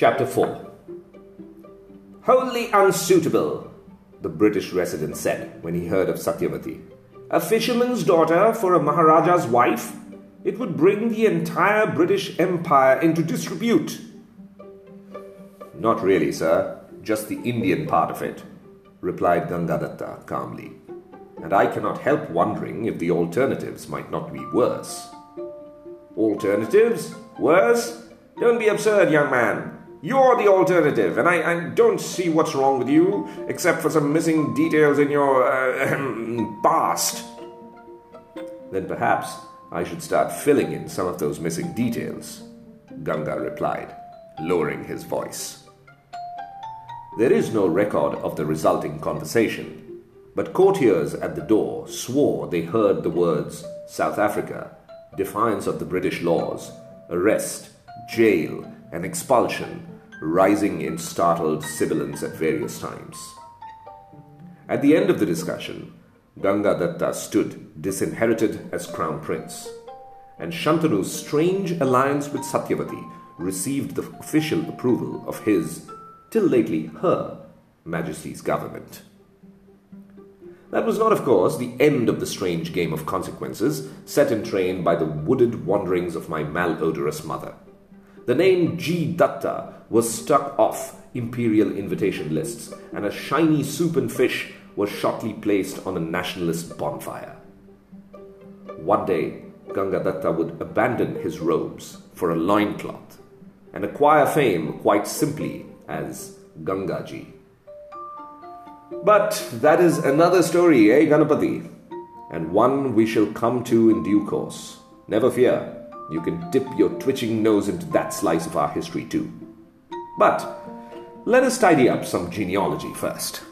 Chapter 4 Wholly unsuitable, the British resident said when he heard of Satyavati. A fisherman's daughter for a Maharaja's wife? It would bring the entire British Empire into disrepute. Not really, sir. Just the Indian part of it, replied Ganga Datta calmly. And I cannot help wondering if the alternatives might not be worse. Alternatives? Worse? Don't be absurd, young man. You're the alternative, and I, I, don't see what's wrong with you, except for some missing details in your uh, past. Then perhaps I should start filling in some of those missing details, Ganga replied, lowering his voice. There is no record of the resulting conversation, but courtiers at the door swore they heard the words South Africa, defiance of the British laws, arrest, jail, and expulsion rising in startled sibilance at various times. At the end of the discussion, Ganga Datta stood disinherited as crown prince, and Shantanu's strange alliance with Satyavati received the official approval of his, till lately her, Majesty's government. That was not, of course, the end of the strange game of consequences set in train by the wooded wanderings of my malodorous mother. The name G. Datta was struck off imperial invitation lists, and a shiny soup and fish was shortly placed on a nationalist bonfire. One day, Ganga Datta would abandon his robes for a loincloth and acquire fame quite simply as Gangaji. But that is another story, eh, Ganapati? And one we shall come to in due course. Never fear, you can dip your twitching nose into that slice of our history too. But let us tidy up some genealogy first.